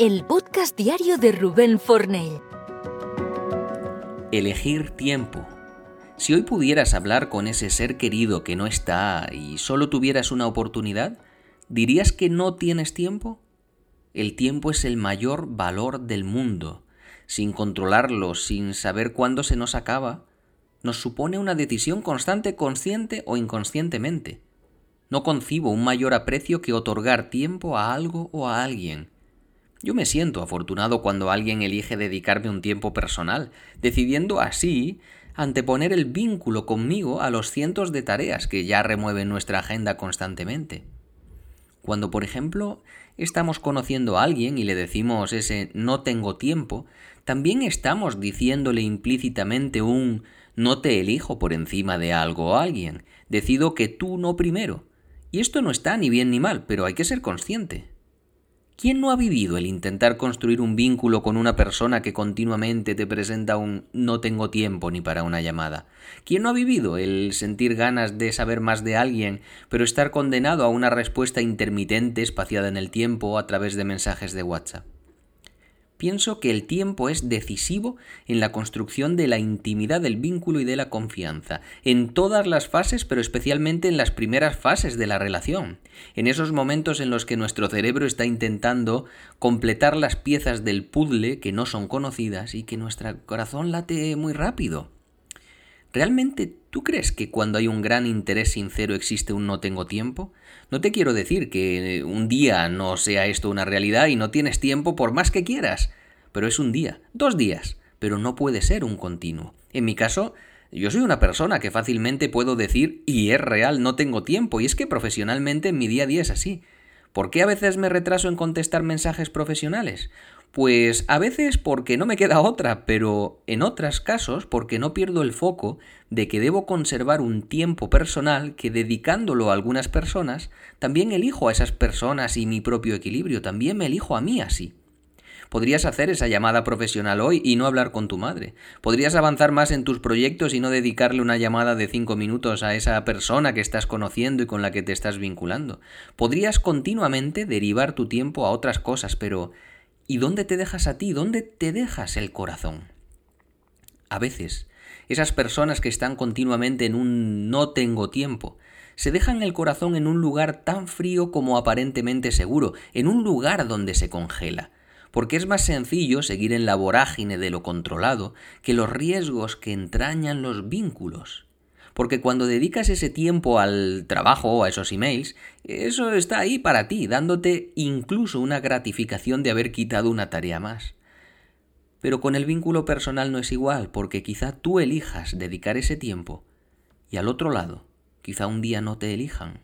el podcast diario de Rubén Fornell. Elegir tiempo. Si hoy pudieras hablar con ese ser querido que no está y solo tuvieras una oportunidad, ¿dirías que no tienes tiempo? El tiempo es el mayor valor del mundo. Sin controlarlo, sin saber cuándo se nos acaba, nos supone una decisión constante consciente o inconscientemente. No concibo un mayor aprecio que otorgar tiempo a algo o a alguien. Yo me siento afortunado cuando alguien elige dedicarme un tiempo personal, decidiendo así anteponer el vínculo conmigo a los cientos de tareas que ya remueven nuestra agenda constantemente. Cuando, por ejemplo, estamos conociendo a alguien y le decimos ese no tengo tiempo, también estamos diciéndole implícitamente un no te elijo por encima de algo o alguien, decido que tú no primero. Y esto no está ni bien ni mal, pero hay que ser consciente. ¿Quién no ha vivido el intentar construir un vínculo con una persona que continuamente te presenta un no tengo tiempo ni para una llamada? ¿Quién no ha vivido el sentir ganas de saber más de alguien, pero estar condenado a una respuesta intermitente espaciada en el tiempo a través de mensajes de WhatsApp? Pienso que el tiempo es decisivo en la construcción de la intimidad del vínculo y de la confianza, en todas las fases, pero especialmente en las primeras fases de la relación, en esos momentos en los que nuestro cerebro está intentando completar las piezas del puzzle que no son conocidas y que nuestro corazón late muy rápido. ¿Realmente tú crees que cuando hay un gran interés sincero existe un no tengo tiempo? No te quiero decir que un día no sea esto una realidad y no tienes tiempo por más que quieras, pero es un día, dos días, pero no puede ser un continuo. En mi caso, yo soy una persona que fácilmente puedo decir, y es real, no tengo tiempo, y es que profesionalmente en mi día a día es así. ¿Por qué a veces me retraso en contestar mensajes profesionales? Pues a veces porque no me queda otra, pero en otros casos porque no pierdo el foco de que debo conservar un tiempo personal que dedicándolo a algunas personas, también elijo a esas personas y mi propio equilibrio, también me elijo a mí así. Podrías hacer esa llamada profesional hoy y no hablar con tu madre. Podrías avanzar más en tus proyectos y no dedicarle una llamada de cinco minutos a esa persona que estás conociendo y con la que te estás vinculando. Podrías continuamente derivar tu tiempo a otras cosas, pero ¿Y dónde te dejas a ti? ¿Dónde te dejas el corazón? A veces, esas personas que están continuamente en un no tengo tiempo, se dejan el corazón en un lugar tan frío como aparentemente seguro, en un lugar donde se congela, porque es más sencillo seguir en la vorágine de lo controlado que los riesgos que entrañan los vínculos porque cuando dedicas ese tiempo al trabajo o a esos emails, eso está ahí para ti, dándote incluso una gratificación de haber quitado una tarea más. Pero con el vínculo personal no es igual, porque quizá tú elijas dedicar ese tiempo y al otro lado, quizá un día no te elijan.